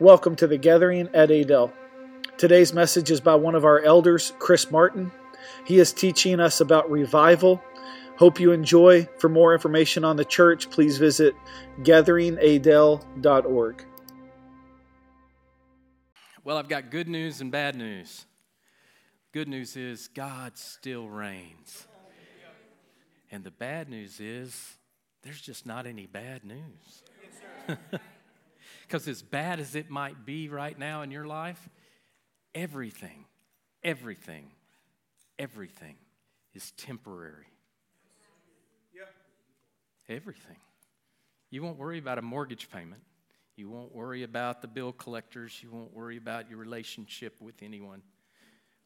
Welcome to the gathering at Adel. Today's message is by one of our elders, Chris Martin. He is teaching us about revival. Hope you enjoy. For more information on the church, please visit gatheringadel.org. Well, I've got good news and bad news. Good news is God still reigns. And the bad news is there's just not any bad news. Because as bad as it might be right now in your life, everything, everything, everything is temporary. Everything. You won't worry about a mortgage payment. You won't worry about the bill collectors. You won't worry about your relationship with anyone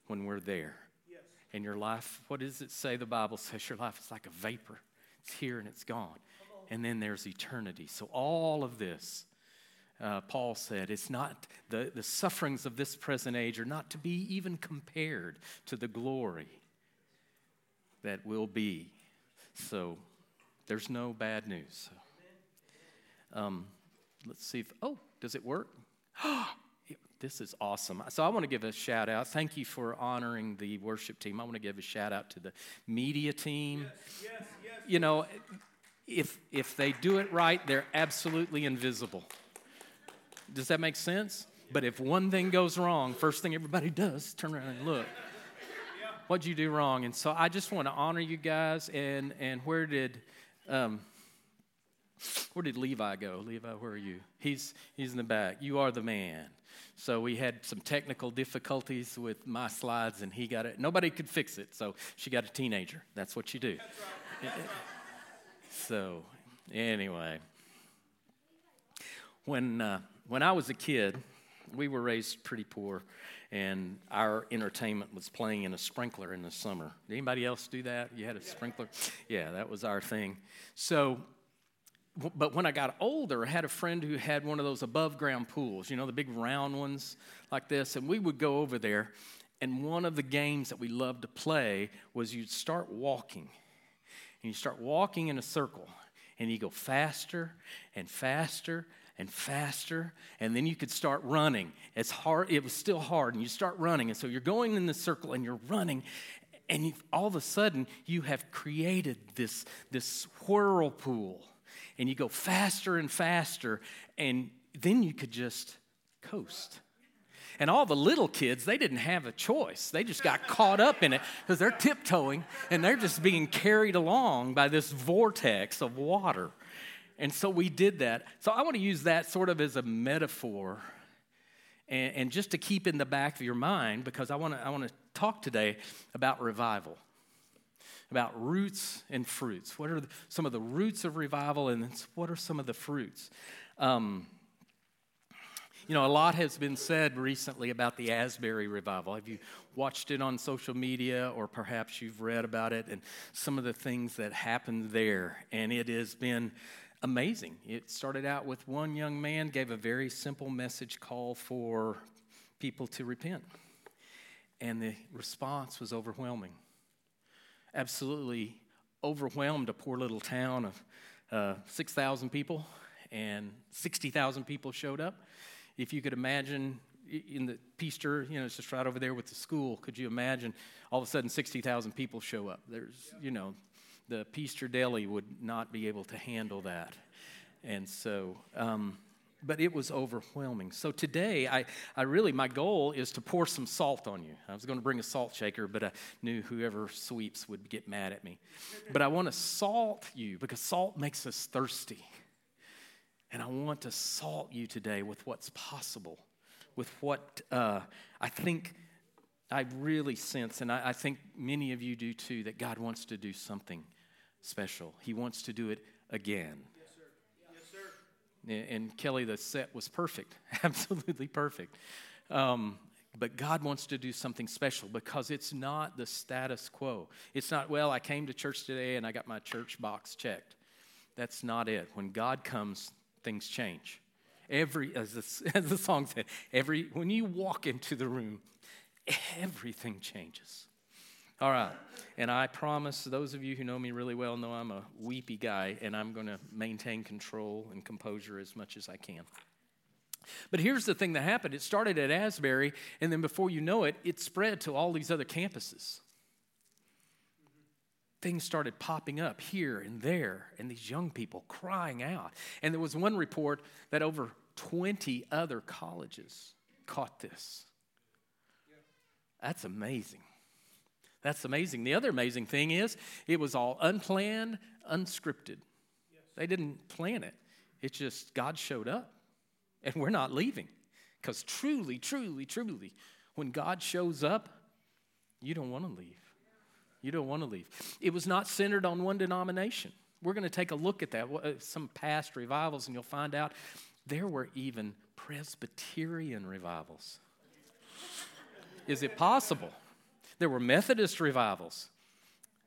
when we're there. Yes. And your life, what does it say? The Bible says your life is like a vapor. It's here and it's gone. And then there's eternity. So all of this, uh, Paul said, it's not the, the sufferings of this present age are not to be even compared to the glory that will be. So there's no bad news. Um, let's see if, oh, does it work? this is awesome. So I want to give a shout out. Thank you for honoring the worship team. I want to give a shout out to the media team. Yes, yes, yes. You know, if if they do it right, they're absolutely invisible. Does that make sense? But if one thing goes wrong, first thing everybody does, turn around and look. What'd you do wrong? And so I just want to honor you guys. And and where did um, where did Levi go? Levi, where are you? He's, he's in the back. You are the man. So we had some technical difficulties with my slides, and he got it. Nobody could fix it, so she got a teenager. That's what you do. Right. so, anyway, when, uh, when I was a kid, we were raised pretty poor, and our entertainment was playing in a sprinkler in the summer. Did anybody else do that? You had a sprinkler? Yeah, that was our thing. So but when I got older, I had a friend who had one of those above ground pools, you know, the big round ones like this. And we would go over there. And one of the games that we loved to play was you'd start walking. And you start walking in a circle. And you go faster and faster and faster. And then you could start running. It's hard, it was still hard. And you start running. And so you're going in the circle and you're running. And all of a sudden, you have created this, this whirlpool and you go faster and faster, and then you could just coast. And all the little kids, they didn't have a choice. They just got caught up in it because they're tiptoeing and they're just being carried along by this vortex of water. And so we did that. So I want to use that sort of as a metaphor and, and just to keep in the back of your mind because I want to, I want to talk today about revival about roots and fruits. What are some of the roots of revival, and what are some of the fruits? Um, you know, a lot has been said recently about the Asbury revival. Have you watched it on social media, or perhaps you've read about it and some of the things that happened there? And it has been amazing. It started out with one young man gave a very simple message call for people to repent, and the response was overwhelming absolutely overwhelmed a poor little town of uh, 6,000 people, and 60,000 people showed up. If you could imagine in the Peaster, you know, it's just right over there with the school. Could you imagine all of a sudden 60,000 people show up? There's, you know, the Peaster Deli would not be able to handle that. And so, um, but it was overwhelming. So today, I, I really, my goal is to pour some salt on you. I was going to bring a salt shaker, but I knew whoever sweeps would get mad at me. But I want to salt you because salt makes us thirsty. And I want to salt you today with what's possible, with what uh, I think I really sense, and I, I think many of you do too, that God wants to do something special. He wants to do it again. Yes, sir. Yes, sir. And, Kelly, the set was perfect, absolutely perfect. Um, but God wants to do something special because it's not the status quo. It's not, well, I came to church today and I got my church box checked. That's not it. When God comes, things change. Every, as the, as the song said, every, when you walk into the room, everything changes. All right. And I promise those of you who know me really well know I'm a weepy guy, and I'm going to maintain control and composure as much as I can. But here's the thing that happened it started at Asbury, and then before you know it, it spread to all these other campuses. Things started popping up here and there, and these young people crying out. And there was one report that over 20 other colleges caught this. That's amazing. That's amazing. The other amazing thing is, it was all unplanned, unscripted. They didn't plan it, it's just God showed up and we're not leaving. Because truly, truly, truly, when God shows up, you don't want to leave. You don't want to leave. It was not centered on one denomination. We're going to take a look at that, uh, some past revivals, and you'll find out there were even Presbyterian revivals. Is it possible? There were Methodist revivals.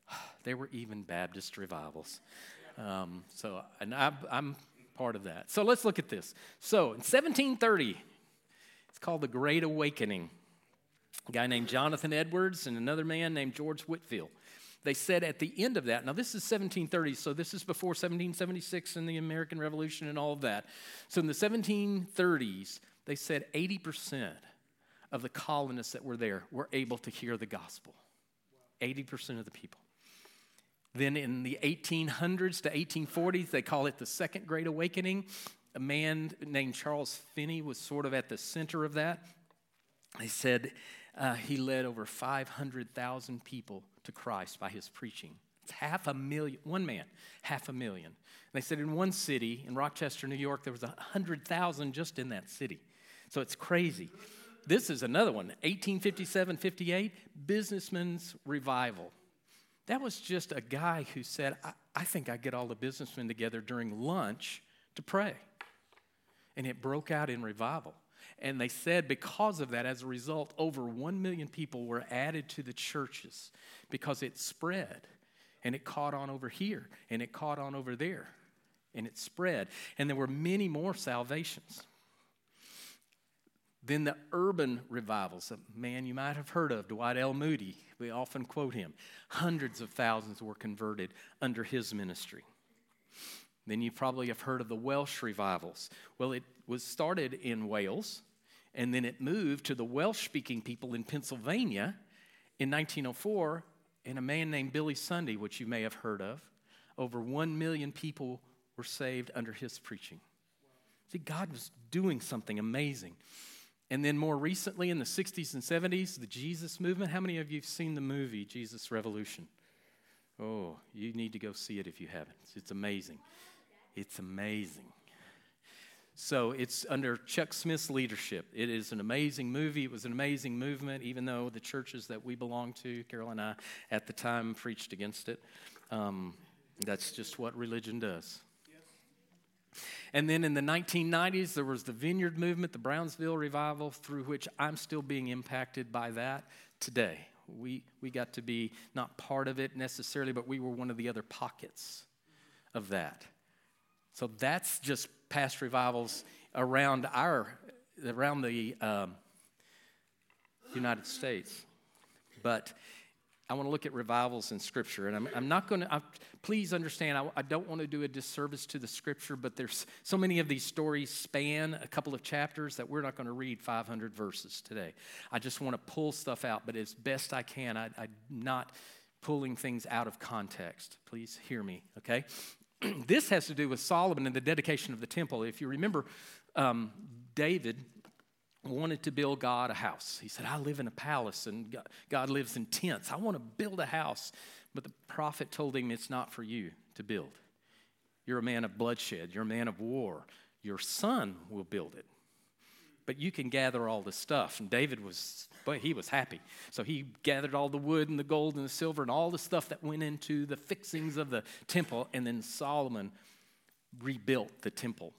There were even Baptist revivals. Um, so, and I, I'm part of that. So let's look at this. So in 1730, it's called the Great Awakening. A guy named Jonathan Edwards and another man named George Whitefield. They said at the end of that, now this is 1730, so this is before 1776 and the American Revolution and all of that. So in the 1730s, they said 80% of the colonists that were there were able to hear the gospel. 80% of the people. Then in the 1800s to 1840s, they call it the Second Great Awakening. A man named Charles Finney was sort of at the center of that. They said uh, he led over 500,000 people to Christ by his preaching. It's half a million, one man, half a million. And they said in one city, in Rochester, New York, there was 100,000 just in that city. So it's crazy. This is another one, 1857 58, Businessman's Revival. That was just a guy who said, I, I think I get all the businessmen together during lunch to pray. And it broke out in revival. And they said because of that, as a result, over 1 million people were added to the churches because it spread. And it caught on over here, and it caught on over there, and it spread. And there were many more salvations. Then the urban revivals, a man you might have heard of, Dwight L. Moody, we often quote him. Hundreds of thousands were converted under his ministry. Then you probably have heard of the Welsh revivals. Well, it was started in Wales, and then it moved to the Welsh speaking people in Pennsylvania in 1904, and a man named Billy Sunday, which you may have heard of. Over one million people were saved under his preaching. See, God was doing something amazing. And then more recently in the 60s and 70s, the Jesus movement. How many of you have seen the movie Jesus Revolution? Oh, you need to go see it if you haven't. It's amazing. It's amazing. So it's under Chuck Smith's leadership. It is an amazing movie. It was an amazing movement, even though the churches that we belong to, Carol and I, at the time preached against it. Um, that's just what religion does. And then in the 1990s, there was the Vineyard Movement, the Brownsville Revival, through which I'm still being impacted by that today. We, we got to be not part of it necessarily, but we were one of the other pockets of that. So that's just past revivals around our, around the um, United States. But I want to look at revivals in Scripture. And I'm, I'm not going to, please understand, I, I, don't want to do a disservice to the Scripture, but there's so many of these stories span a couple of chapters that we're not going to read 500 verses today. I just want to pull stuff out, but as best I can, I, I'm not pulling things out of context. Please hear me, okay? this has to do with Solomon and the dedication of the temple. If you remember, um, David wanted to build God a house. He said, I live in a palace and God lives in tents. I want to build a house. But the prophet told him, It's not for you to build. You're a man of bloodshed, you're a man of war. Your son will build it. But you can gather all the stuff. And David was, boy, he was happy. So he gathered all the wood and the gold and the silver and all the stuff that went into the fixings of the temple. And then Solomon rebuilt the temple.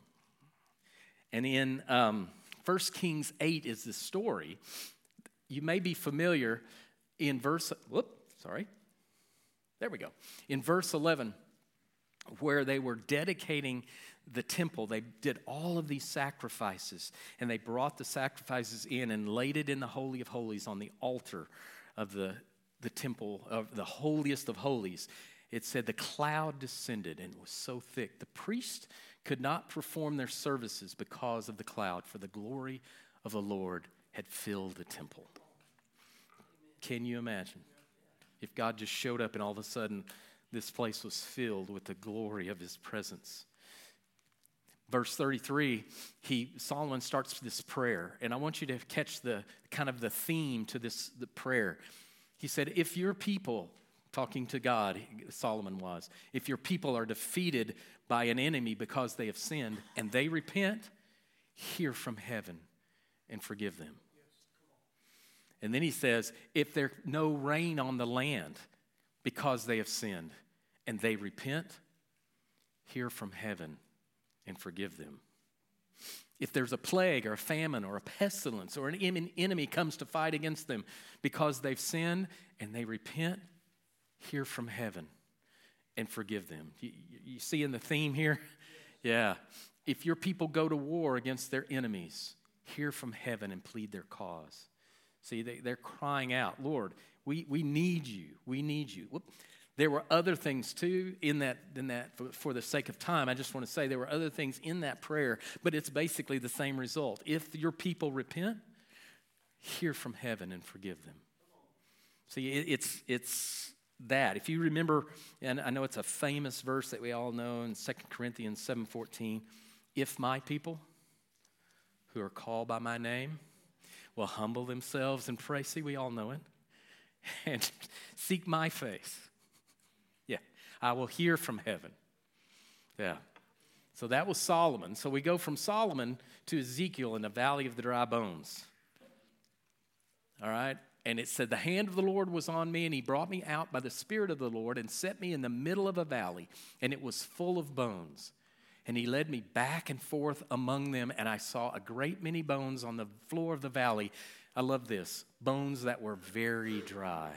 And in um, 1 Kings 8 is the story. You may be familiar in verse, whoop, sorry. There we go. In verse 11, where they were dedicating the temple, they did all of these sacrifices, and they brought the sacrifices in and laid it in the Holy of Holies on the altar of the, the temple, of the holiest of holies. It said the cloud descended and it was so thick. The priest could not perform their services because of the cloud, for the glory of the Lord had filled the temple. Can you imagine if God just showed up and all of a sudden this place was filled with the glory of his presence? Verse 33, he Solomon starts this prayer, and I want you to catch the kind of the theme to this the prayer. He said, If your people, talking to God, Solomon was, if your people are defeated by an enemy because they have sinned and they repent, hear from heaven and forgive them. And then he says, if there's no rain on the land because they have sinned and they repent, hear from heaven and forgive them. If there's a plague or a famine or a pestilence or an enemy comes to fight against them because they've sinned and they repent, hear from heaven and forgive them. You, you see in the theme here? Yeah. If your people go to war against their enemies, hear from heaven and plead their cause. See, they, they're crying out, Lord, we, we need you. We need you. Whoop. There were other things too in that, in that for, for, the sake of time, I just want to say there were other things in that prayer, but it's basically the same result. If your people repent, hear from heaven and forgive them. See, it, it's, it's that. If you remember, and I know it's a famous verse that we all know in 2 Corinthians 7.14, if my people who are called by my name will humble themselves and pray, see, we all know it, and seek my face Yeah, I will hear from heaven. Yeah. So that was Solomon. So we go from Solomon to Ezekiel in the valley of the dry bones. All right? And it said, The hand of the Lord was on me, and he brought me out by the Spirit of the Lord and set me in the middle of a valley, and it was full of bones. And he led me back and forth among them, and I saw a great many bones on the floor of the valley. I love this bones that were very dry.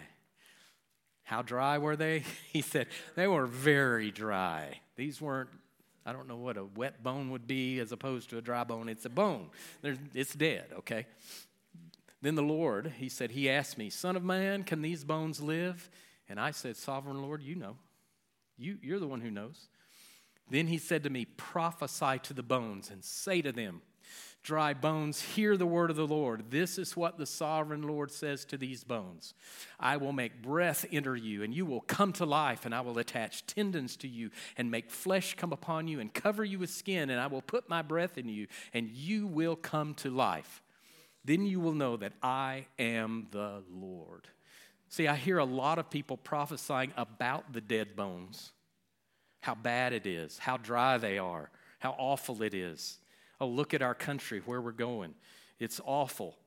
How dry were they? He said, they were very dry. These weren't, I don't know what a wet bone would be as opposed to a dry bone. It's a bone, it's dead, okay? Then the Lord, he said, He asked me, Son of man, can these bones live? And I said, Sovereign Lord, you know. You, you're the one who knows. Then he said to me, Prophesy to the bones and say to them, dry bones, hear the word of the Lord. This is what the sovereign Lord says to these bones I will make breath enter you, and you will come to life, and I will attach tendons to you, and make flesh come upon you, and cover you with skin, and I will put my breath in you, and you will come to life. Then you will know that I am the Lord. See, I hear a lot of people prophesying about the dead bones, how bad it is, how dry they are, how awful it is. Oh, look at our country, where we're going. It's awful.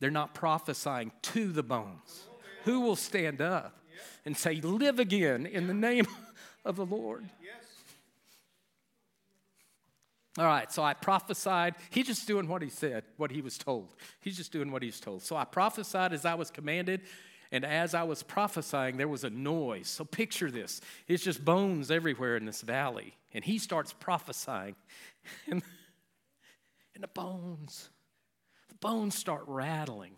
They're not prophesying to the bones. Who will stand up and say, Live again in the name of the Lord? All right, so I prophesied. He's just doing what he said, what he was told. He's just doing what he's told. So I prophesied as I was commanded, and as I was prophesying, there was a noise. So picture this it's just bones everywhere in this valley. And he starts prophesying. And and the bones, the bones start rattling.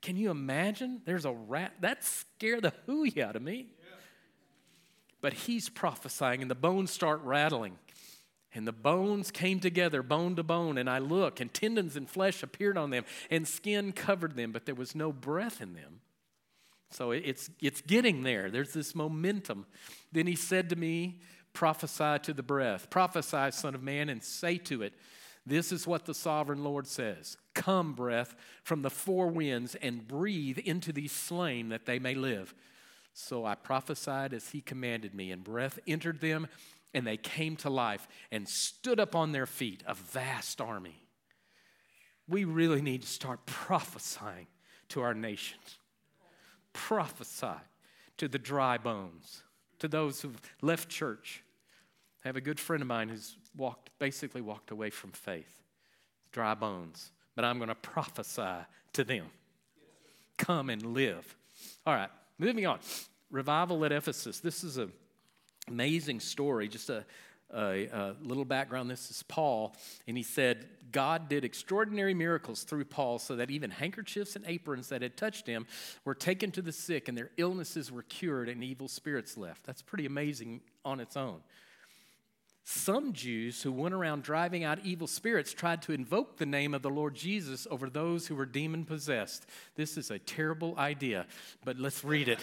Can you imagine? There's a rat. That scared the hooey out of me. But he's prophesying, and the bones start rattling. And the bones came together, bone to bone, and I look, and tendons and flesh appeared on them, and skin covered them, but there was no breath in them. So it's, it's getting there. There's this momentum. Then he said to me, Prophesy to the breath. Prophesy, Son of Man, and say to it, this is what the sovereign Lord says Come, breath, from the four winds, and breathe into these slain that they may live. So I prophesied as he commanded me, and breath entered them, and they came to life and stood up on their feet, a vast army. We really need to start prophesying to our nation. Prophesy to the dry bones, to those who've left church. I have a good friend of mine who's walked, basically walked away from faith, dry bones. But I'm going to prophesy to them. Come and live. All right, moving on. Revival at Ephesus. This is an amazing story. Just a, a, a, little background. This is Paul, and he said, God did extraordinary miracles through Paul so that even handkerchiefs and aprons that had touched him were taken to the sick, and their illnesses were cured, and evil spirits left. That's pretty amazing on its own. some Jews who went around driving out evil spirits tried to invoke the name of the Lord Jesus over those who were demon possessed. This is a terrible idea, but let's read it.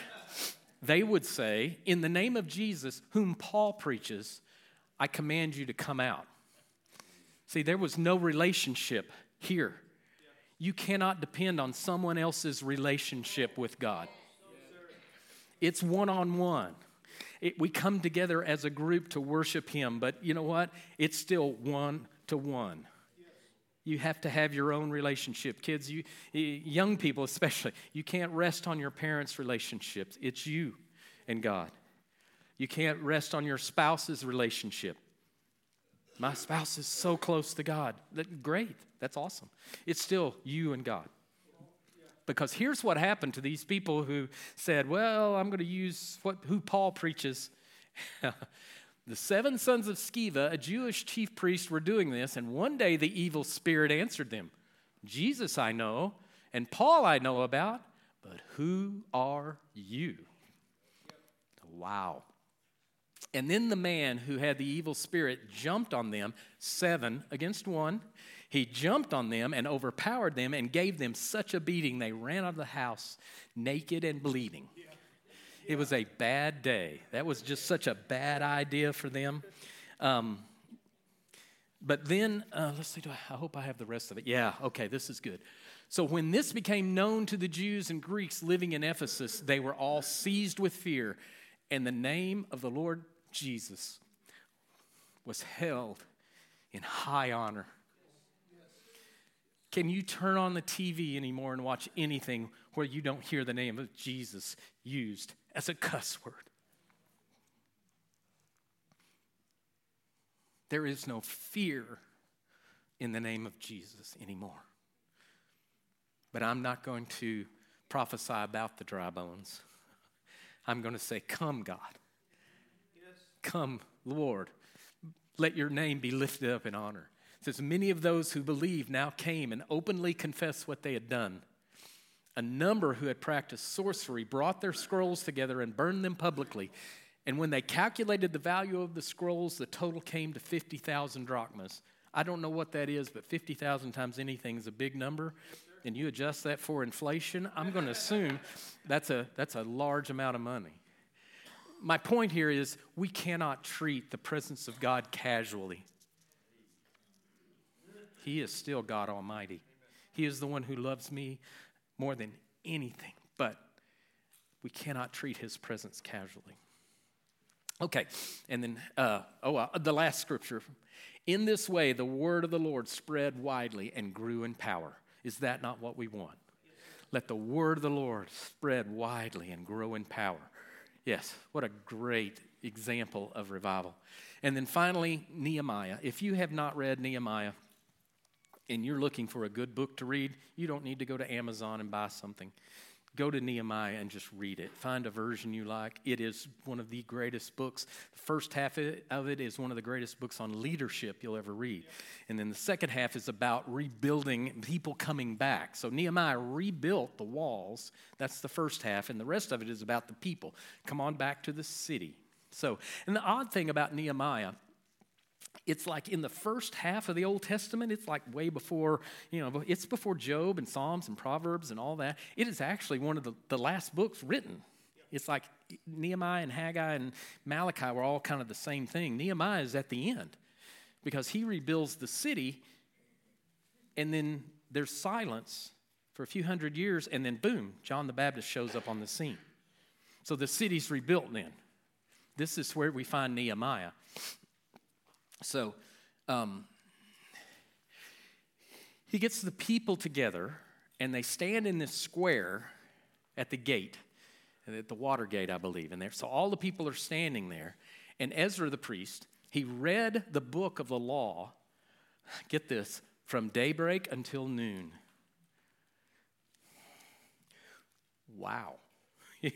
They would say, In the name of Jesus, whom Paul preaches, I command you to come out. See, there was no relationship here. You cannot depend on someone else's relationship with God, it's one on one we come together as a group to worship Him, but you know what? It's still one to one. You have to have your own relationship. Kids, you, young people especially, you can't rest on your parents' relationships. It's you and God. You can't rest on your spouse's relationship. My spouse is so close to God. That, great, that's awesome. It's still you and God. Because here's what happened to these people who said, Well, I'm going to use what, who Paul preaches. the seven sons of Sceva, a Jewish chief priest, were doing this, and one day the evil spirit answered them Jesus I know, and Paul I know about, but who are you? Wow. And then the man who had the evil spirit jumped on them, seven against one. He jumped on them and overpowered them and gave them such a beating they ran out of the house naked and bleeding. It was a bad day. That was just such a bad idea for them. Um, but then, uh, let's see, I, I hope I have the rest of it. Yeah, okay, this is good. So, when this became known to the Jews and Greeks living in Ephesus, they were all seized with fear, and the name of the Lord Jesus was held in high honor. Can you turn on the TV anymore and watch anything where you don't hear the name of Jesus used as a cuss word? There is no fear in the name of Jesus anymore. But I'm not going to prophesy about the dry bones. I'm going to say, Come, God. Yes. Come, Lord. Let your name be lifted up in honor. It says, Many of those who believed now came and openly confessed what they had done. A number who had practiced sorcery brought their scrolls together and burned them publicly. And when they calculated the value of the scrolls, the total came to 50,000 drachmas. I don't know what that is, but 50,000 times anything is a big number. And you adjust that for inflation, I'm going to assume that's a, that's a large amount of money. My point here is we cannot treat the presence of God casually. He is still God Almighty. He is the one who loves me more than anything, but we cannot treat his presence casually. Okay, and then, uh, oh, uh, the last scripture. In this way, the word of the Lord spread widely and grew in power. Is that not what we want? Let the word of the Lord spread widely and grow in power. Yes, what a great example of revival. And then finally, Nehemiah. If you have not read Nehemiah, and you're looking for a good book to read, you don't need to go to Amazon and buy something. Go to Nehemiah and just read it. Find a version you like. It is one of the greatest books. The first half of it is one of the greatest books on leadership you'll ever read. And then the second half is about rebuilding people coming back. So Nehemiah rebuilt the walls. That's the first half. And the rest of it is about the people. Come on back to the city. So, and the odd thing about Nehemiah it's like in the first half of the Old Testament, it's like way before, you know, it's before Job and Psalms and Proverbs and all that. It is actually one of the, the last books written. It's like Nehemiah and Haggai and Malachi were all kind of the same thing. Nehemiah is at the end because he rebuilds the city and then there's silence for a few hundred years and then boom, John the Baptist shows up on the scene. So the city's rebuilt then. This is where we find Nehemiah. So um, he gets the people together, and they stand in this square at the gate, at the water gate, I believe. in there, so all the people are standing there. And Ezra the priest, he read the book of the law. Get this from daybreak until noon. Wow.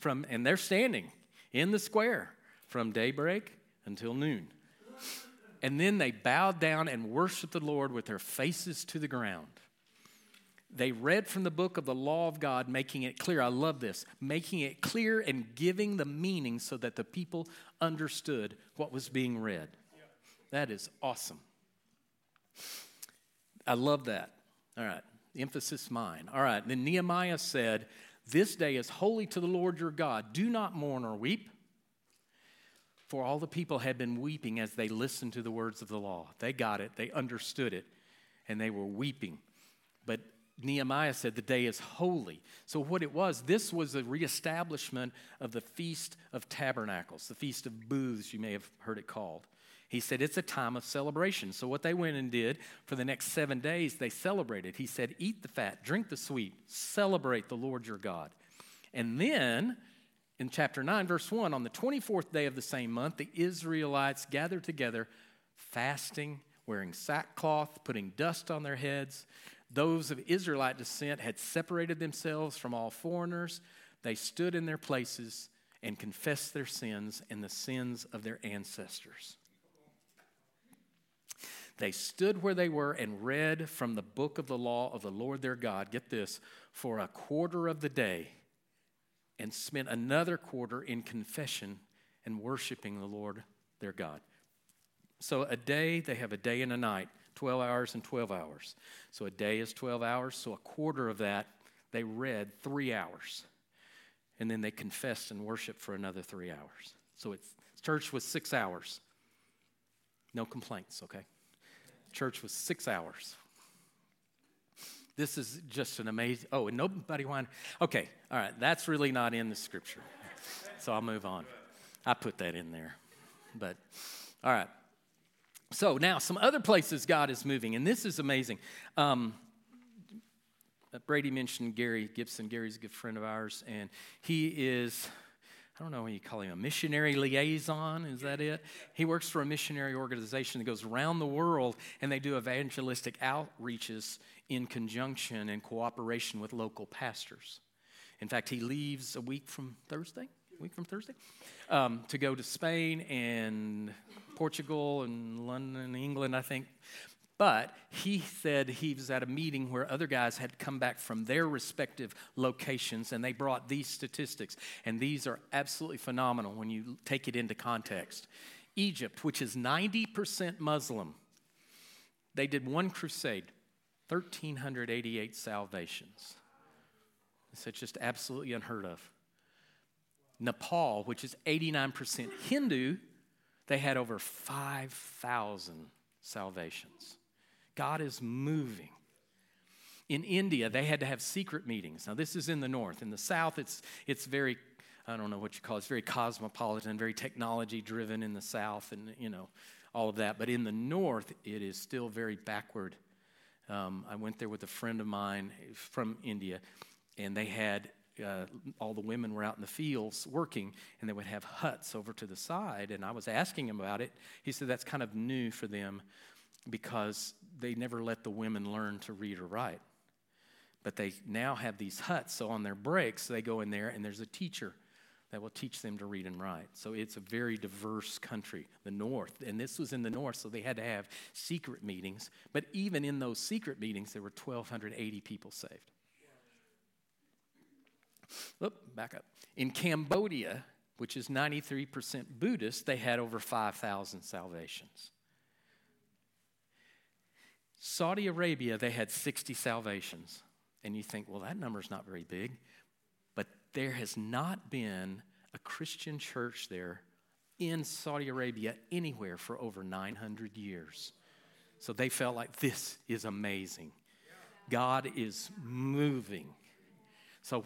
from and they're standing in the square from daybreak until noon. And then they bowed down and worshiped the Lord with their faces to the ground. They read from the book of the law of God, making it clear. I love this. Making it clear and giving the meaning so that the people understood what was being read. That is awesome. I love that. All right, emphasis mine. All right, then Nehemiah said, This day is holy to the Lord your God. Do not mourn or weep. For all the people had been weeping as they listened to the words of the law. They got it, they understood it, and they were weeping. But Nehemiah said the day is holy. So, what it was, this was a reestablishment of the Feast of Tabernacles, the Feast of Booths, you may have heard it called. He said it's a time of celebration. So, what they went and did for the next seven days, they celebrated. He said, Eat the fat, drink the sweet, celebrate the Lord your God. And then, in chapter 9, verse 1, on the 24th day of the same month, the Israelites gathered together, fasting, wearing sackcloth, putting dust on their heads. Those of Israelite descent had separated themselves from all foreigners. They stood in their places and confessed their sins and the sins of their ancestors. They stood where they were and read from the book of the law of the Lord their God, get this, for a quarter of the day, and spent another quarter in confession and worshiping the Lord their God. So a day, they have a day and a night, 12 hours and 12 hours. So a day is 12 hours, so a quarter of that, they read three hours. And then they confessed and worshiped for another three hours. So it's church was six hours. No complaints, okay? Church was six hours. This is just an amazing. Oh, and nobody whined. Okay, all right, that's really not in the scripture. So I'll move on. I put that in there. But, all right. So now, some other places God is moving, and this is amazing. Um, Brady mentioned Gary Gibson. Gary's a good friend of ours, and he is I don't know what you call him, a missionary liaison. Is that it? He works for a missionary organization that goes around the world and they do evangelistic outreaches in conjunction and cooperation with local pastors. In fact, he leaves a week from Thursday, a week from Thursday, um, to go to Spain and Portugal and London, England, I think, but he said he was at a meeting where other guys had come back from their respective locations and they brought these statistics. And these are absolutely phenomenal when you take it into context. Egypt, which is 90% Muslim, they did one crusade, 1,388 salvations. It's just absolutely unheard of. Nepal, which is 89% Hindu, they had over 5,000 salvations. God is moving. In India, they had to have secret meetings. Now, this is in the north. In the south, it's, it's very, I don't know what you call it, it's very cosmopolitan, very technology driven in the south, and, you know, all of that. But in the north, it is still very backward. Um, I went there with a friend of mine from India, and they had uh, all the women were out in the fields working, and they would have huts over to the side. And I was asking him about it. He said that's kind of new for them because they never let the women learn to read or write. But they now have these huts, so on their breaks, they go in there and there's a teacher that will teach them to read and write. So it's a very diverse country, the North. And this was in the North, so they had to have secret meetings. But even in those secret meetings, there were 1,280 people saved. Look, back up. In Cambodia, which is 93% Buddhist, they had over 5,000 salvations. Saudi Arabia, they had 60 salvations. And you think, well, that number's not very big. There has not been a Christian church there in Saudi Arabia anywhere for over 900 years. So they felt like this is amazing. God is moving. So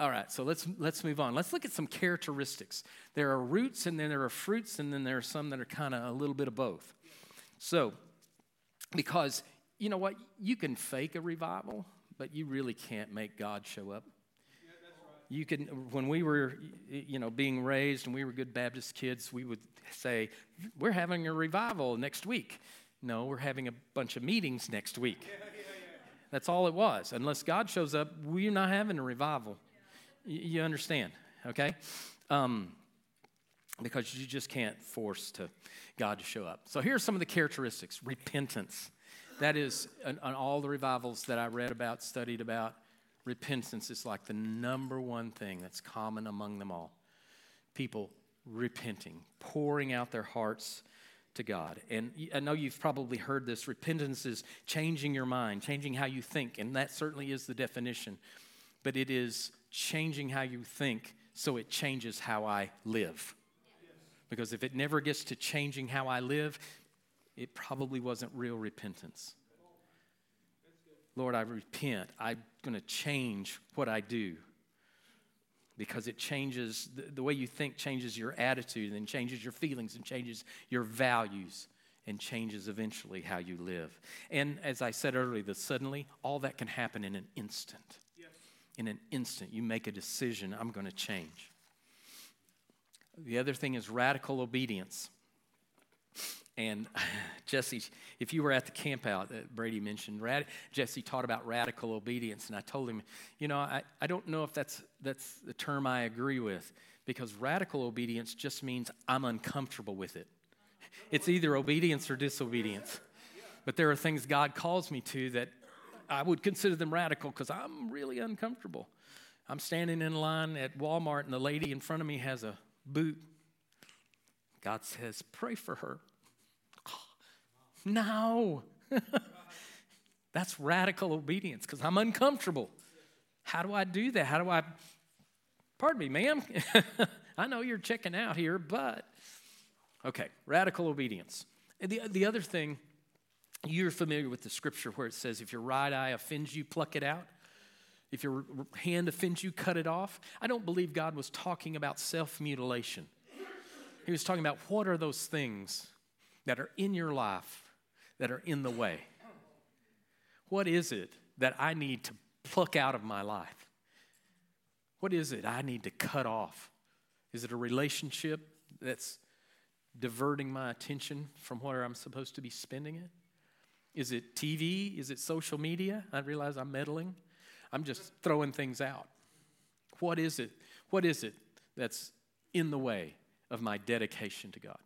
all right, so let's let's move on. Let's look at some characteristics. There are roots and then there are fruits and then there are some that are kind of a little bit of both. So, because you know what? You can fake a revival, but you really can't make God show up. You can, when we were, you know, being raised and we were good Baptist kids, we would say, We're having a revival next week. No, we're having a bunch of meetings next week. That's all it was. Unless God shows up, we're not having a revival. You understand, okay? Um, because you just can't force to God to show up. So here are some of the characteristics repentance. That is, on all the revivals that I read about, studied about, repentance is like the number one thing that's common among them all. People repenting, pouring out their hearts to God. And I know you've probably heard this repentance is changing your mind, changing how you think, and that certainly is the definition. But it is changing how you think so it changes how I live. Because if it never gets to changing how I live, it probably wasn't real repentance. Lord, I repent. I'm going to change what I do. Because it changes the, way you think changes your attitude and changes your feelings and changes your values and changes eventually how you live. And as i said earlier the suddenly all that can happen in an instant. Yes. in an instant you make a decision i'm going to change. The other thing is radical obedience and Jesse, if you were at the camp out that Brady mentioned, rad, Jesse taught about radical obedience. And I told him, you know, I, I don't know if that's, that's the term I agree with because radical obedience just means I'm uncomfortable with it. It's either obedience or disobedience. But there are things God calls me to that I would consider them radical because I'm really uncomfortable. I'm standing in line at Walmart and the lady in front of me has a boot. God says, Pray for her. No. That's radical obedience because I'm uncomfortable. How do I do that? How do I, pardon me, ma'am? I know you're checking out here, but, okay, radical obedience. And the, the other thing, you're familiar with the scripture where it says, if your right eye offends you, pluck it out. If your hand offends you, cut it off. I don't believe God was talking about self mutilation. He was talking about what are those things that are in your life that are in the way? What is it that I need to pluck out of my life? What is it I need to cut off? Is it a relationship that's diverting my attention from where I'm supposed to be spending it? Is it TV? Is it social media? I realize I'm meddling. I'm just throwing things out. What is it? What is it that's in the way of my dedication to God?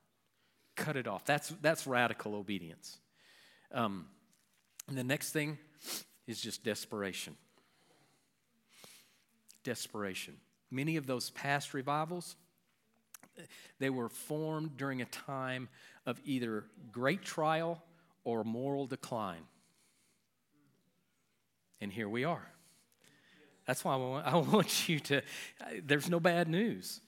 Cut it off. That's, that's radical obedience. Um, and the next thing is just desperation. Desperation. Many of those past revivals, they were formed during a time of either great trial or moral decline. And here we are. That's why I want, I want you to, there's no bad news.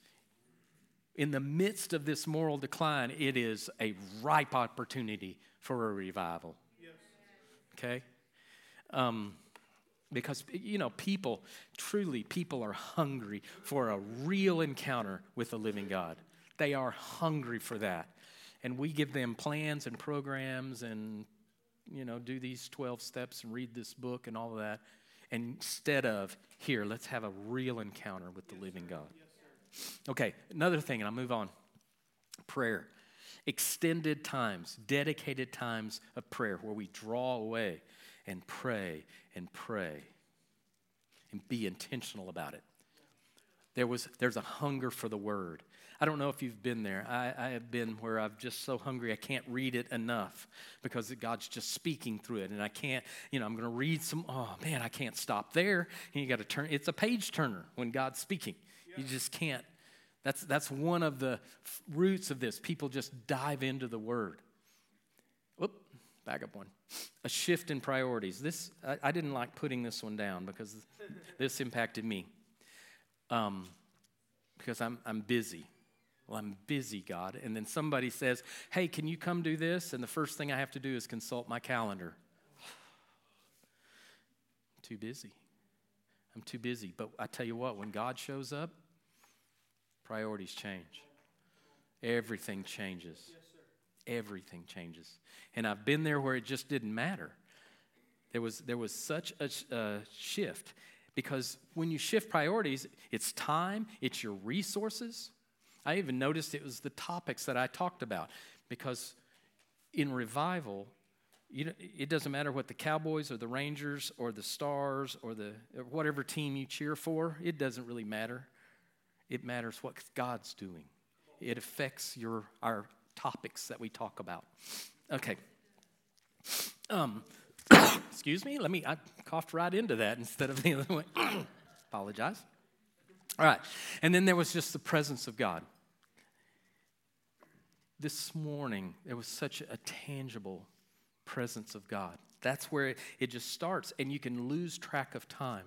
In the midst of this moral decline, it is a ripe opportunity for a revival. Yes. Okay? Um, because, you know, people, truly, people are hungry for a real encounter with the living God. They are hungry for that. And we give them plans and programs and, you know, do these 12 steps and read this book and all of that. Instead of, here, let's have a real encounter with the living God. Okay, another thing, and I'll move on prayer extended times, dedicated times of prayer where we draw away and pray and pray and be intentional about it. There was, there's a hunger for the word. I don't know if you've been there. I, I, have been where I'm just so hungry I can't read it enough because God's just speaking through it. And I can't, you know, I'm going to read some, oh man, I can't stop there. And you got to turn, it's a page turner when God's speaking. You just can't that's, that's one of the roots of this. People just dive into the word. Whoop, back up one. A shift in priorities. This I, I didn't like putting this one down because this impacted me. Um, because I'm, I'm busy. Well, I'm busy, God. And then somebody says, Hey, can you come do this? And the first thing I have to do is consult my calendar. too busy. I'm too busy. But I tell you what, when God shows up, priorities change. Everything changes. Everything changes. And I've been there where it just didn't matter. There was, there was such a, a shift because when you shift priorities, it's time, it's your resources. I even noticed it was the topics that I talked about because in revival, you it doesn't matter what the Cowboys or the Rangers or the Stars or the or whatever team you cheer for, it doesn't really matter. It matters what God's doing. It affects your our topics that we talk about. Okay. Um, excuse me. Let me. I coughed right into that instead of the other way. Apologize. All right. And then there was just the presence of God. this morning, there was such a tangible presence of God. That's where it, it just starts, and you can lose track of time.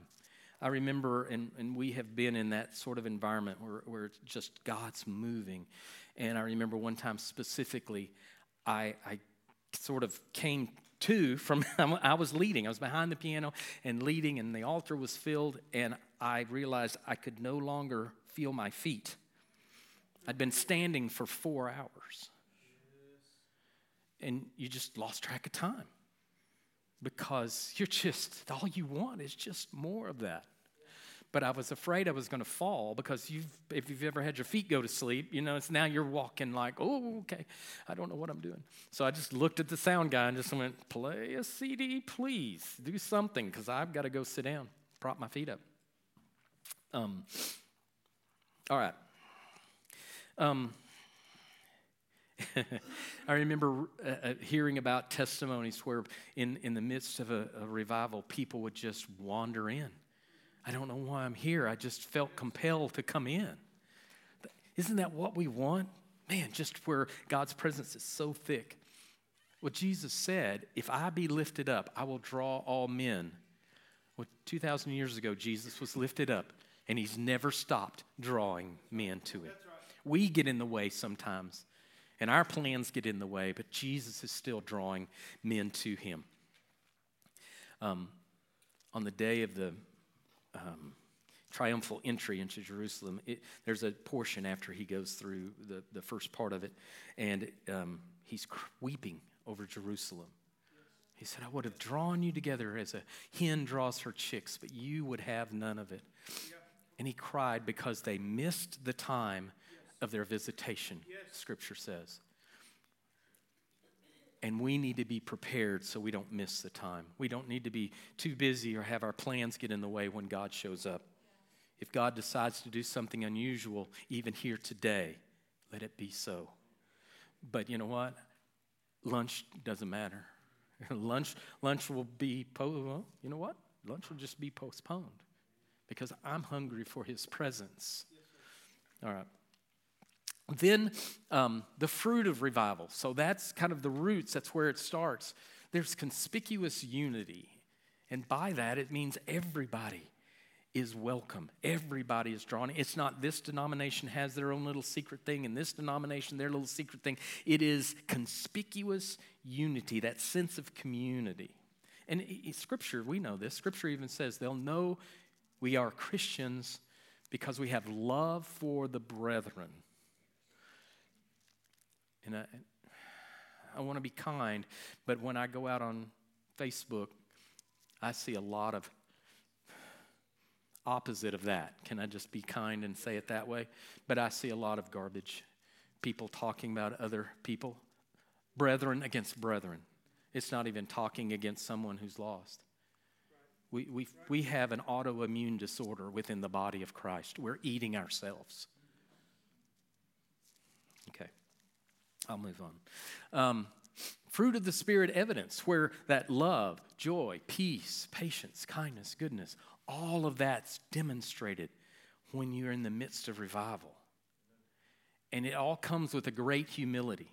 I remember, and, and we have been in that sort of environment where, where it's just God's moving. And I remember one time specifically, I, I sort of came to from, I was leading. I was behind the piano and leading, and the altar was filled, and I realized I could no longer feel my feet. I'd been standing for four hours. And you just lost track of time because you're just, all you want is just more of that but I was afraid I was going to fall because you've, if you've ever had your feet go to sleep, you know, it's now you're walking like, oh, okay, I don't know what I'm doing. So I just looked at the sound guy and just went, play a CD, please, do something, because I've got to go sit down, prop my feet up. Um, all right. Um, I remember uh, uh, hearing about testimonies where, in, in the midst of a, a revival, people would just wander in I don't know why I'm here. I just felt compelled to come in. Isn't that what we want? Man, just where God's presence is so thick. What Jesus said, if I be lifted up, I will draw all men. Well, 2,000 years ago, Jesus was lifted up, and he's never stopped drawing men to him. Right. We get in the way sometimes, and our plans get in the way, but Jesus is still drawing men to him. Um, on the day of the um, triumphal entry into Jerusalem, it, there's a portion after he goes through the, the first part of it, and um, he's weeping over Jerusalem. He said, I would have drawn you together as a hen draws her chicks, but you would have none of it. And he cried because they missed the time of their visitation, scripture says. And we need to be prepared so we don't miss the time. We don't need to be too busy or have our plans get in the way when God shows up. If God decides to do something unusual, even here today, let it be so. But you know what? Lunch doesn't matter. lunch, lunch will be, po- well, you know what? Lunch will just be postponed because I'm hungry for his presence. All right. Then um, the fruit of revival. So that's kind of the roots, that's where it starts. There's conspicuous unity. And by that, it means everybody is welcome. Everybody is drawn. It's not this denomination has their own little secret thing and this denomination their little secret thing. It is conspicuous unity, that sense of community. And scripture, we know this. Scripture even says they'll know we are Christians because we have love for the brethren. And I, I want to be kind, but when I go out on Facebook, I see a lot of opposite of that. Can I just be kind and say it that way? But I see a lot of garbage. People talking about other people, brethren against brethren. It's not even talking against someone who's lost. We, we, we have an autoimmune disorder within the body of Christ. We're eating ourselves. Okay. I'll move on. Um, fruit of the Spirit evidence, where that love, joy, peace, patience, kindness, goodness, all of that's demonstrated when you're in the midst of revival. And it all comes with a great humility.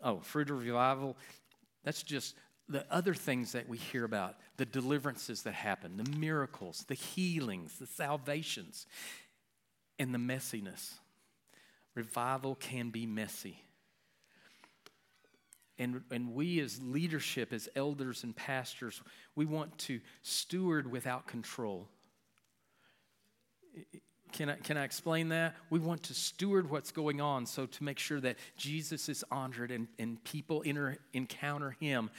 Oh, fruit of revival, that's just the other things that we hear about the deliverances that happen, the miracles, the healings, the salvations, and the messiness. Revival can be messy. And, and we, as leadership, as elders and pastors, we want to steward without control. Can I, can I explain that? We want to steward what's going on so to make sure that Jesus is honored and, and people enter, encounter him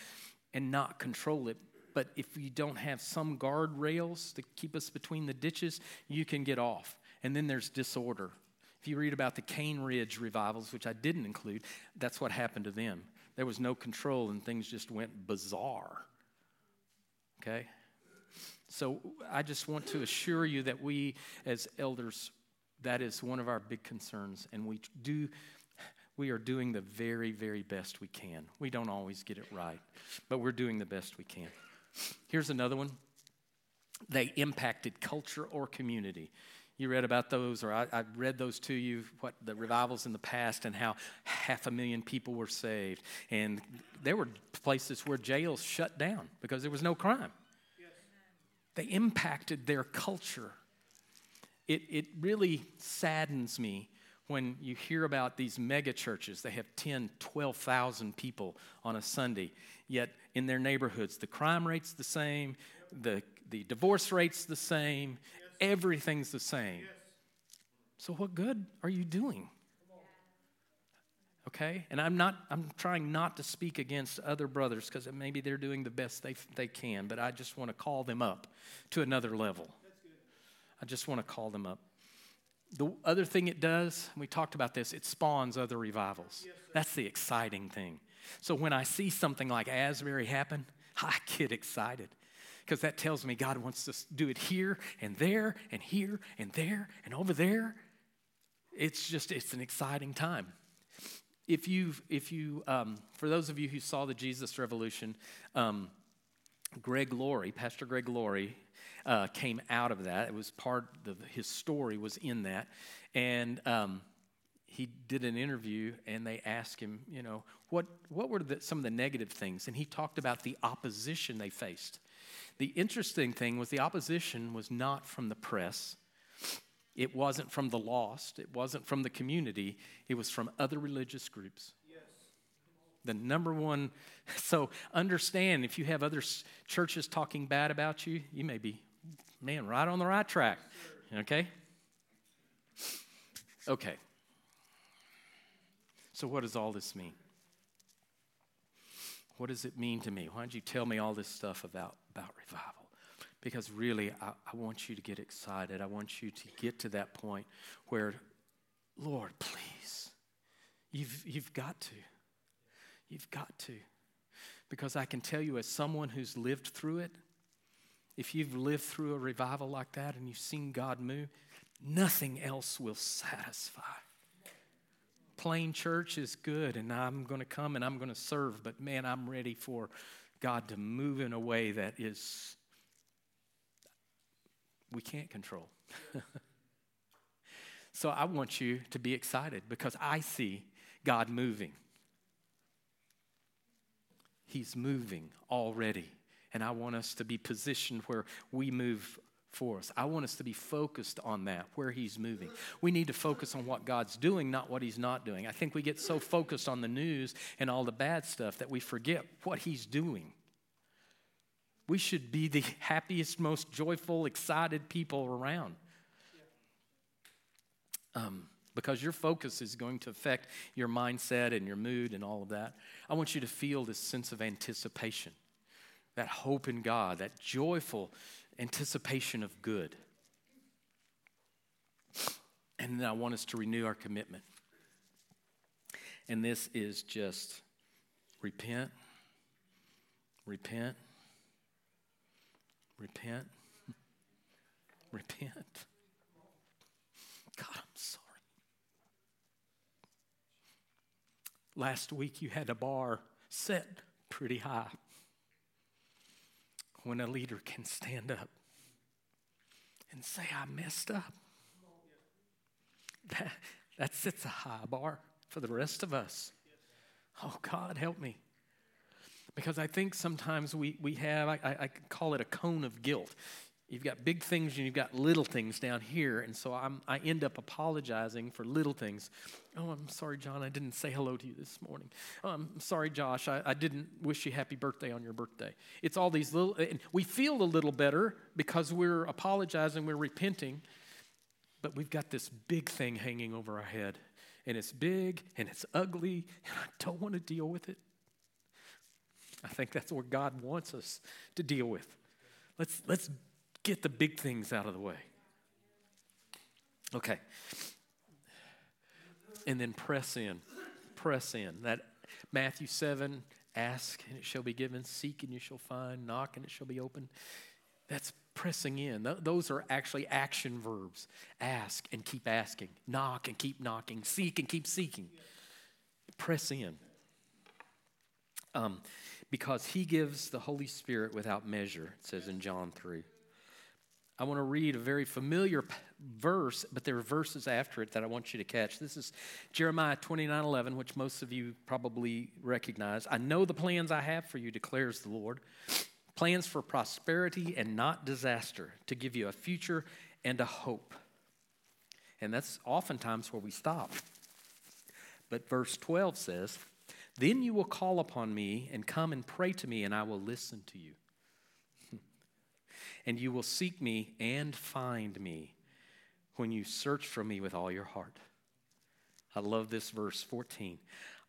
and not control it. But if you don't have some guardrails to keep us between the ditches, you can get off. And then there's disorder. If you read about the Cane Ridge revivals, which I didn't include, that's what happened to them. There was no control and things just went bizarre. Okay? So I just want to assure you that we, as elders, that is one of our big concerns, and we do. We are doing the very, very best we can. We don't always get it right, but we're doing the best we can. Here's another one. They impacted culture or community. You read about those, or I, I, read those to you, what the revivals in the past and how half a million people were saved. And there were places where jails shut down because there was no crime. Yes. They impacted their culture. It, it really saddens me when you hear about these mega churches. They have 10, 12,000 people on a Sunday, yet in their neighborhoods, the crime rate's the same, the, the divorce rate's the same, everything's the same. So, what good are you doing? Okay? And I'm not, I'm trying not to speak against other brothers because maybe they're doing the best they, they can, but I just want to call them up to another level. I just want to call them up. The other thing it does, and we talked about this, it spawns other revivals. That's the exciting thing. So when I see something like Asbury happen, I get excited because that tells me God wants to do it here and there and here and there and over there. It's just, it's an exciting time. If you, if you, um, for those of you who saw the Jesus Revolution, um, Greg Laurie, Pastor Greg Laurie, uh, came out of that. It was part of his story was in that, and um, he did an interview, and they asked him, you know, what what were the, some of the negative things, and he talked about the opposition they faced. The interesting thing was the opposition was not from the press. It wasn't from the lost. It wasn't from the community. It was from other religious groups. Yes. The number one, so understand if you have other churches talking bad about you, you may be, man, right on the right track. Okay? Okay. So, what does all this mean? What does it mean to me? Why don't you tell me all this stuff about about revival. Because really, I, I want you to get excited. I want you to get to that point where, Lord, please, you've, you've got to. You've got to. Because I can tell you, as someone who's lived through it, if you've lived through a revival like that and you've seen God move, nothing else will satisfy. Plain church is good, and I'm going to come and I'm going to serve, but man, I'm ready for God to move in a way that is, we can't control. so I want you to be excited because I see God moving. He's moving already. And I want us to be positioned where we move for us. I want us to be focused on that, where He's moving. We need to focus on what God's doing, not what He's not doing. I think we get so focused on the news and all the bad stuff that we forget what He's doing. We should be the happiest, most joyful, excited people around. Um, because your focus is going to affect your mindset and your mood and all of that. I want you to feel this sense of anticipation, that hope in God, that joyful anticipation of good. And then I want us to renew our commitment. And this is just repent, repent, repent, repent. God, I'm sorry. Last week you had a bar set pretty high when a leader can stand up and say, I messed up. That, that sets a high bar for the rest of us. Oh, God, help me. Because I think sometimes we, we have, I, I call it a cone of guilt. You've got big things and you've got little things down here. And so I'm, I end up apologizing for little things. Oh, I'm sorry, John, I didn't say hello to you this morning. Oh, I'm sorry, Josh, I, I didn't wish you happy birthday on your birthday. It's all these little, and we feel a little better because we're apologizing, we're repenting, but we've got this big thing hanging over our head. And it's big and it's ugly, and I don't want to deal with it. I think that's what God wants us to deal with. Let's, let's get the big things out of the way. Okay. And then press in. Press in. That Matthew 7 ask and it shall be given, seek and you shall find, knock and it shall be opened. That's pressing in. Those are actually action verbs. Ask and keep asking, knock and keep knocking, seek and keep seeking. Press in. Um, because he gives the Holy Spirit without measure, it says in John 3. I want to read a very familiar verse, but there are verses after it that I want you to catch. This is Jeremiah 29 11, which most of you probably recognize. I know the plans I have for you, declares the Lord plans for prosperity and not disaster, to give you a future and a hope. And that's oftentimes where we stop. But verse 12 says, Then you will call upon me and come and pray to me, and I will listen to you and you will seek me and find me when you search for me with all your heart. I love this verse 14.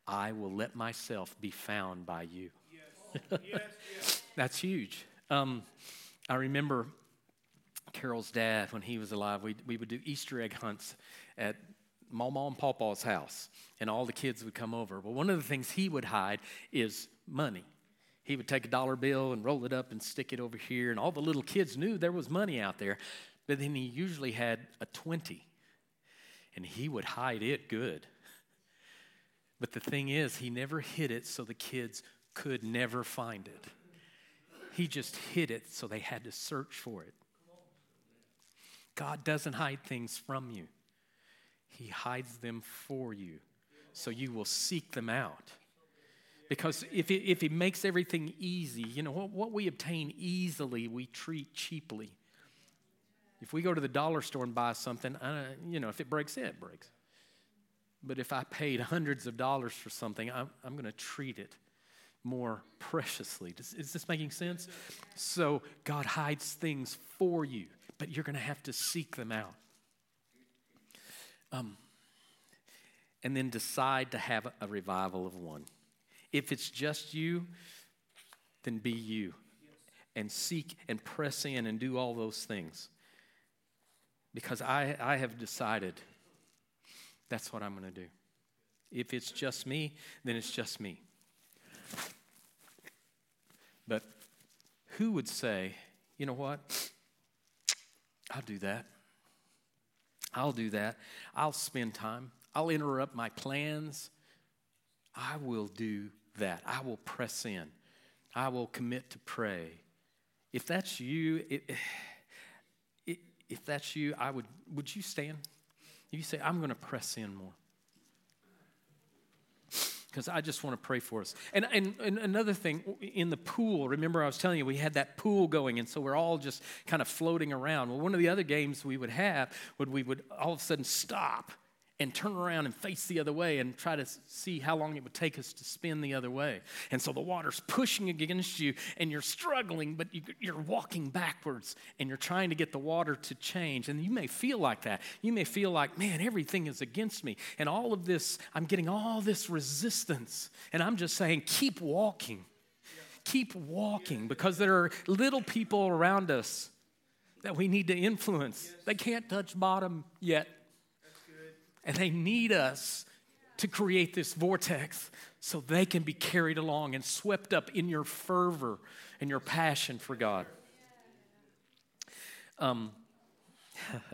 I will let myself be found by you. Yes. yes, yes. That's huge. Um, I remember Carol's dad, when he was alive, we, we would do Easter egg hunts at Mama and Papa's house, and all the kids would come over. Well, one of the things he would hide is money he would take a dollar bill and roll it up and stick it over here. And all the little kids knew there was money out there. But then he usually had a 20, and he would hide it good. But the thing is, he never hid it so the kids could never find it. He just hid it so they had to search for it. God doesn't hide things from you, He hides them for you so you will seek them out. Because if, it, if He makes everything easy, you know, what, what we obtain easily, we treat cheaply. If we go to the dollar store and buy something, uh, you know, if it breaks, it breaks. But if I paid hundreds of dollars for something, I'm, I'm going to treat it more preciously. Does, is this making sense? So God hides things for you, but you're going to have to seek them out. Um, and then decide to have a revival of one. If it's just you, then be you and seek and press in and do all those things. Because I, I have decided that's what I'm going to do. If it's just me, then it's just me. But who would say, you know what? I'll do that. I'll do that. I'll spend time. I'll interrupt my plans. I will do that. I will press in. I will commit to pray. If that's you, it, it, if that's you, I would, would you stand? You say, I'm going to press in more. Because I just want to pray for us. And, and, and another thing, in the pool, remember I was telling you we had that pool going, and so we're all just kind of floating around. Well, one of the other games we would have would we would all of a sudden stop and turn around and face the other way and try to see how long it would take us to spin the other way. And so the water's pushing against you and you're struggling, but you're walking backwards and you're trying to get the water to change. And you may feel like that. You may feel like, man, everything is against me. And all of this, I'm getting all this resistance. And I'm just saying, keep walking. Keep walking because there are little people around us that we need to influence. They can't touch bottom yet and they need us to create this vortex so they can be carried along and swept up in your fervor and your passion for God. Um,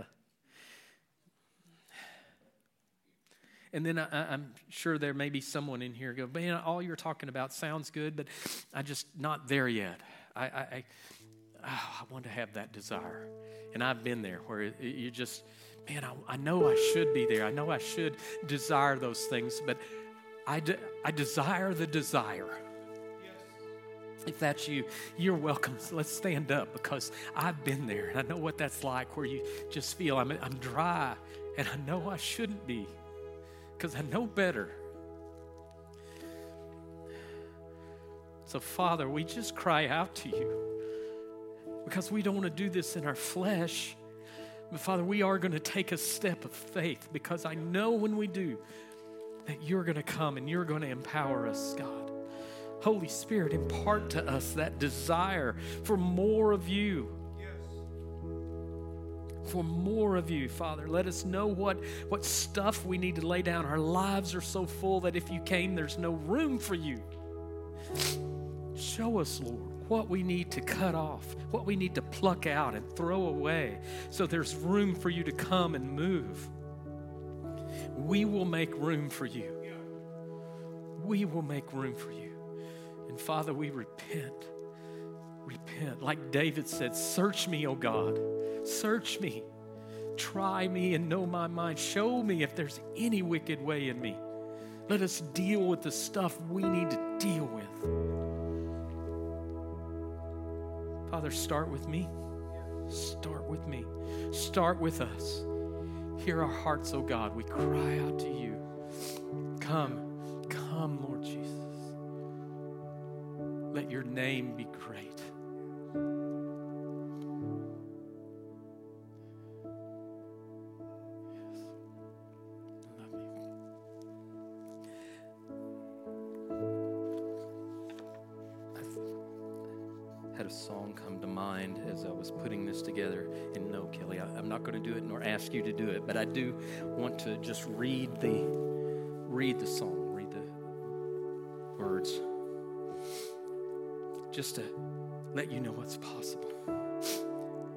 and then I, am sure there may be someone in here go, man, all you're talking about sounds good, but I'm just not there yet. I, I, I, oh, I want to have that desire. And I've been there where you just, man, I, I know I should be there. I know I should desire those things, but I, de- I desire the desire. If that's you, you're welcome. So let's stand up because I've been there and I know what that's like where you just feel I'm, I'm dry and I know I shouldn't be because I know better. So, Father, we just cry out to you because we don't want to do this in our flesh. But Father, we are going to take a step of faith because I know when we do that you're going to come and you're going to empower us, God. Holy Spirit, impart to us that desire for more of you. For more of you, Father. Let us know what, what stuff we need to lay down. Our lives are so full that if you came, there's no room for you. Show us, Lord what we need to cut off, what we need to pluck out and throw away, so there's room for you to come and move. We will make room for you. We will make room for you. And Father, we repent. repent. Like David said, Search me, O God. Search me. Try me and know my mind. Show me if there's any wicked way in me. Let us deal with the stuff we need to deal with. Father, start with me. Start with me. Start with us. Hear our hearts, O oh God. We cry out to you. Come, come, Lord Jesus. Let your name be great. But I do want to just read the read the song, read the words, just to let you know what's possible.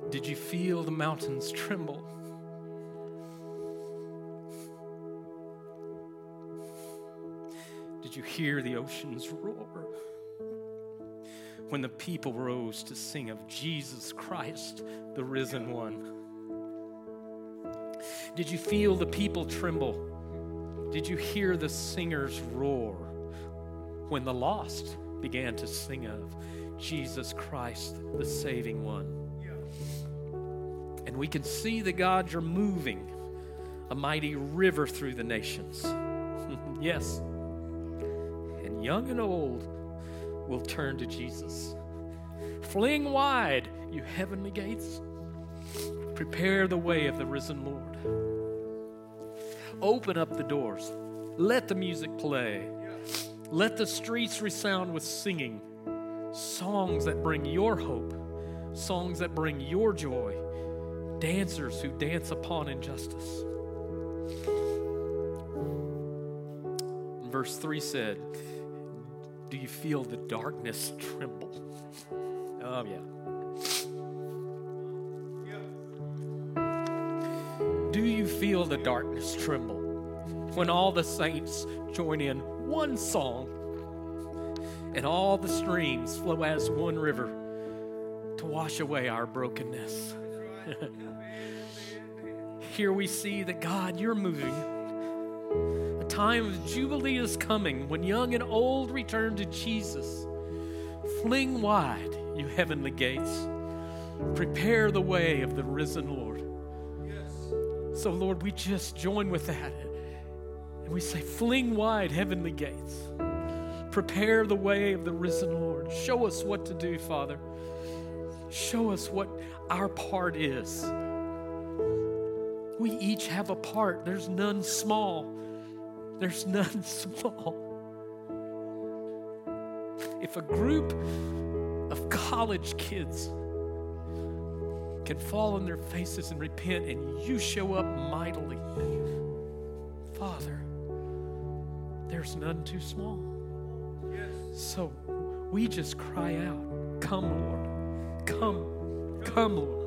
Did you feel the mountains tremble? Did you hear the oceans roar? when the people rose to sing of Jesus Christ, the risen one? Did you feel the people tremble? Did you hear the singers roar when the lost began to sing of Jesus Christ, the saving one? And we can see the God you're moving a mighty river through the nations. yes. And young and old, will turn to Jesus. Fling wide, you heavenly gates. Prepare the way of the risen Lord. Open up the doors. Let the music play. Let the streets resound with singing. Songs that bring your hope, songs that bring your joy, dancers who dance upon injustice. verse 3 said, do you feel the darkness tremble? Oh, yeah. You feel the darkness tremble when all the saints join in one song and all the streams flow as one river to wash away our brokenness? Here we see that God, you're moving A time of Jubilee is coming when young and old return to Jesus. Fling wide, you heavenly gates. Prepare the way of the risen Lord. So, Lord, we just join with that. And we say, Fling wide, heavenly gates. Prepare the way of the risen Lord. Show us what to do, Father. Show us what our part is. We each have a part, there's none small. There's none small. If a group of college kids can fall on their faces and repent and you show up mightily, Father, there's none too small. Yes. So we just cry out, Come, Lord. Come, come, Lord.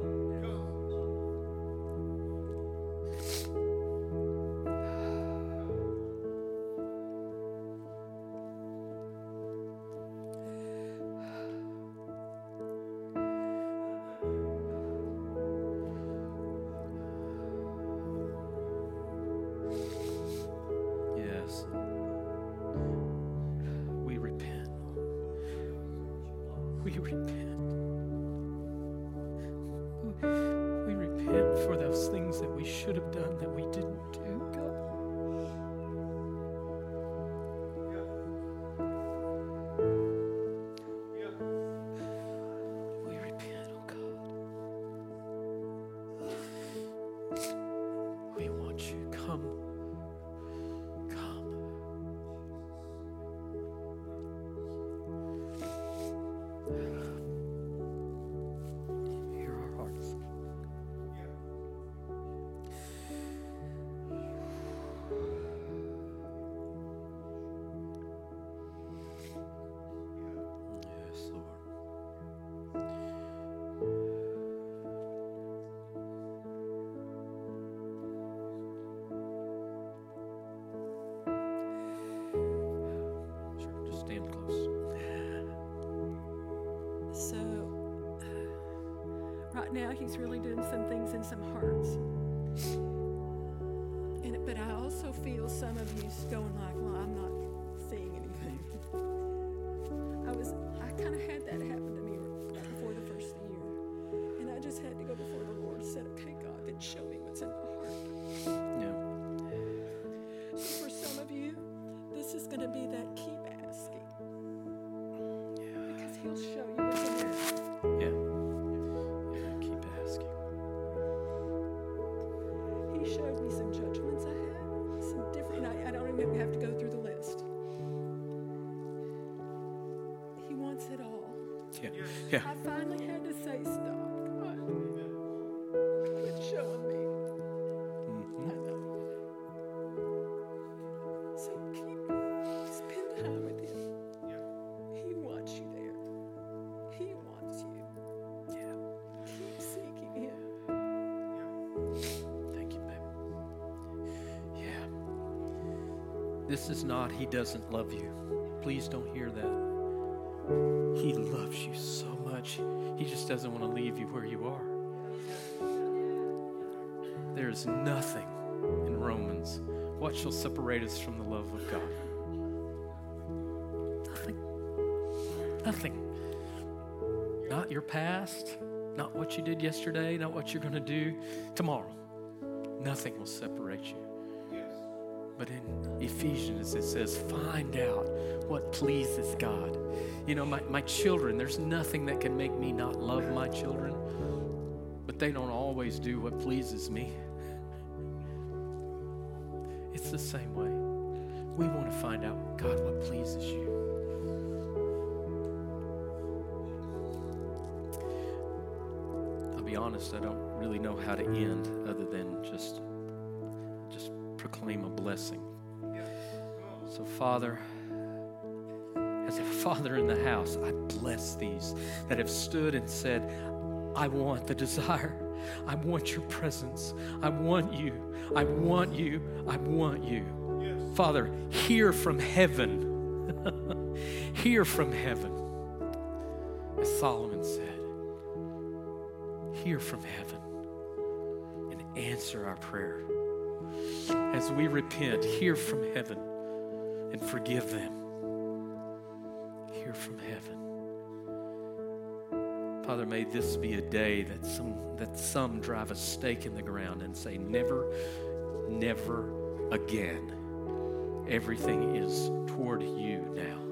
Right now He's really doing some things in some hearts. And, but I also feel some of you going like, well, I'm not seeing anything. I was, I kind of had that happen to me right before the first the year. And I just had to go before the Lord and said, okay, God, then show me what's in my heart. Yeah. So for some of you, this is going to be that I have to go through the list. He wants it all. Yeah. Yeah. I finally This is not, he doesn't love you. Please don't hear that. He loves you so much. He just doesn't want to leave you where you are. There is nothing in Romans. What shall separate us from the love of God? Nothing. Nothing. Not your past, not what you did yesterday, not what you're going to do tomorrow. Nothing will separate you. But in Ephesians, it says, find out what pleases God. You know, my, my children, there's nothing that can make me not love my children, but they don't always do what pleases me. It's the same way. We want to find out, God, what pleases you. I'll be honest, I don't really know how to end other than just just proclaim a blessing. Father, as a father in the house, I bless these that have stood and said, I want the desire. I want your presence. I want you. I want you. I want you. Father, hear from heaven. hear from heaven. As Solomon said, hear from heaven and answer our prayer. As we repent, hear from heaven and forgive them. Hear from heaven. Father, may this be a day that some that some drive a stake in the ground and say, never, never again. Everything is toward you now.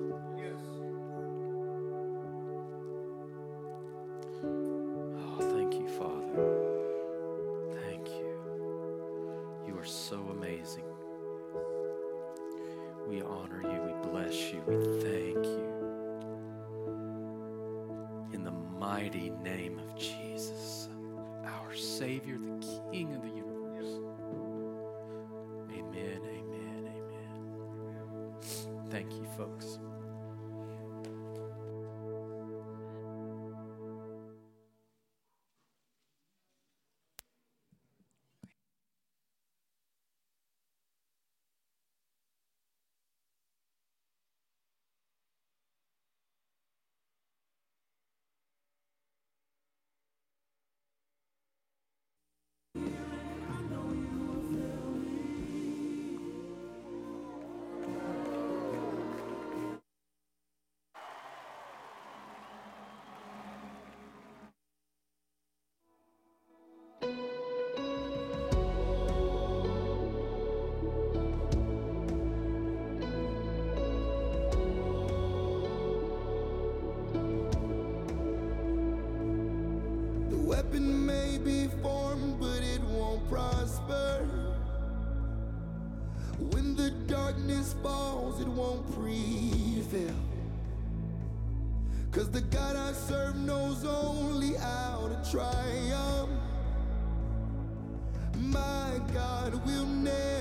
Triumph. My God will never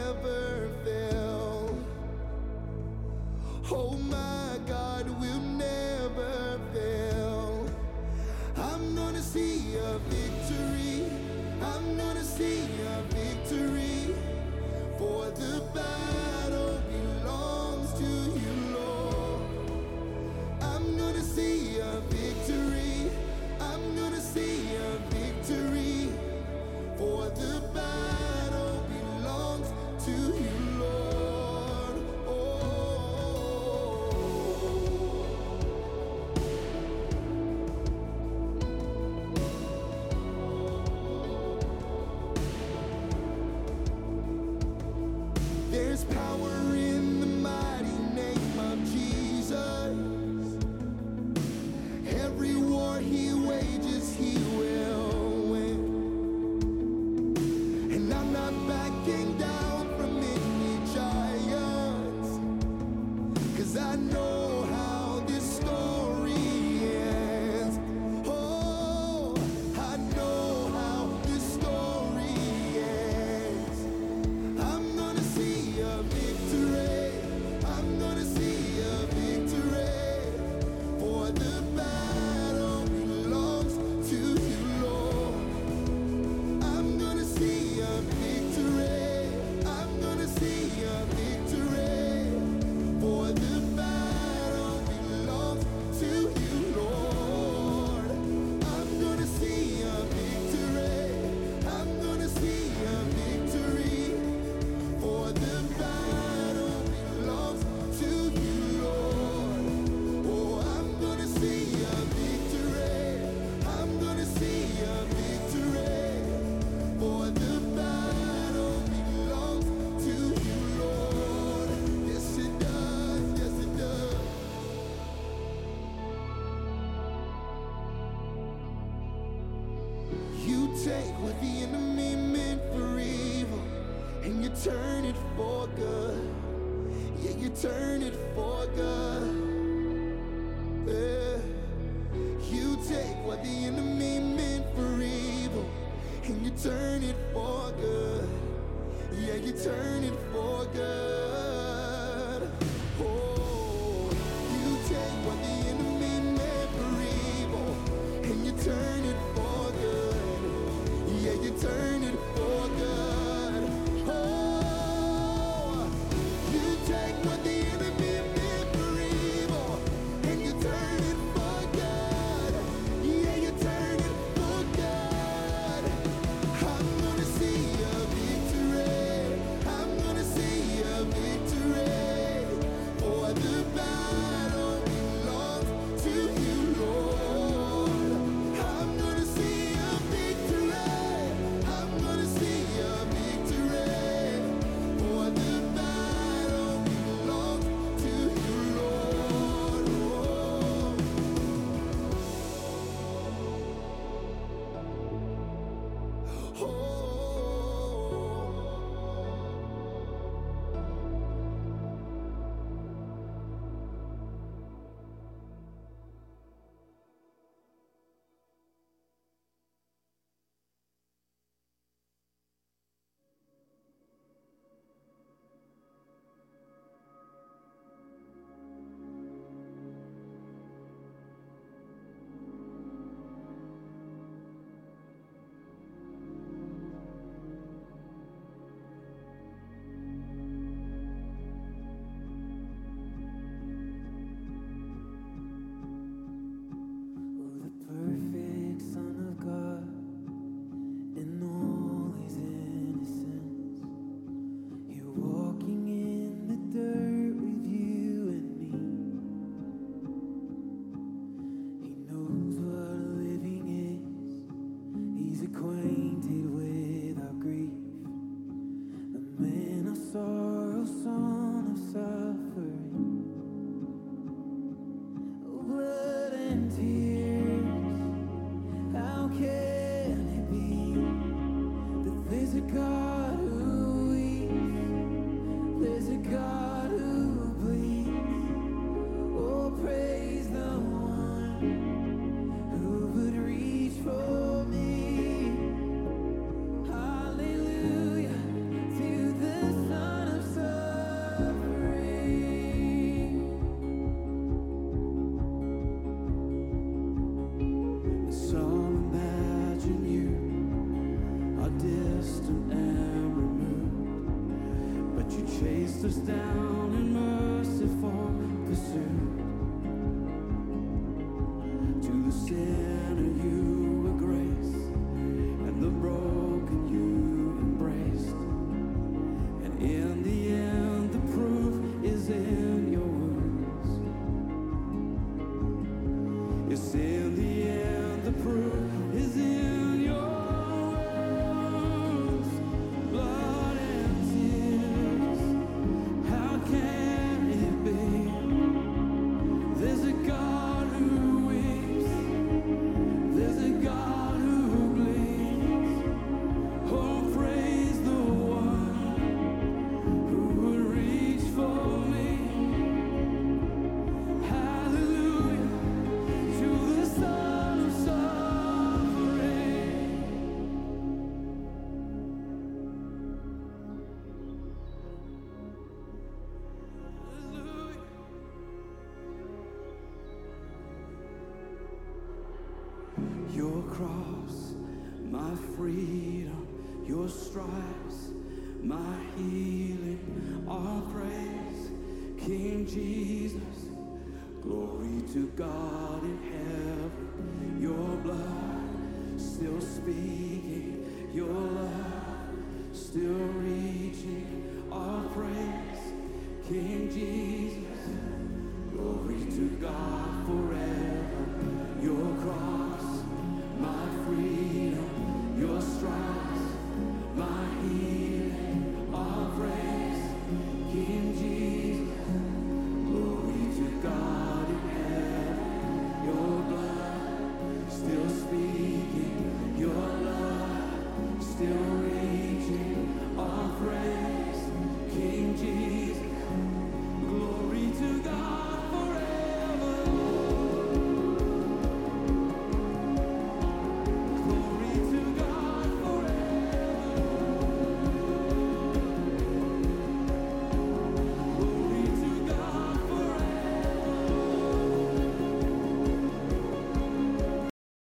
to God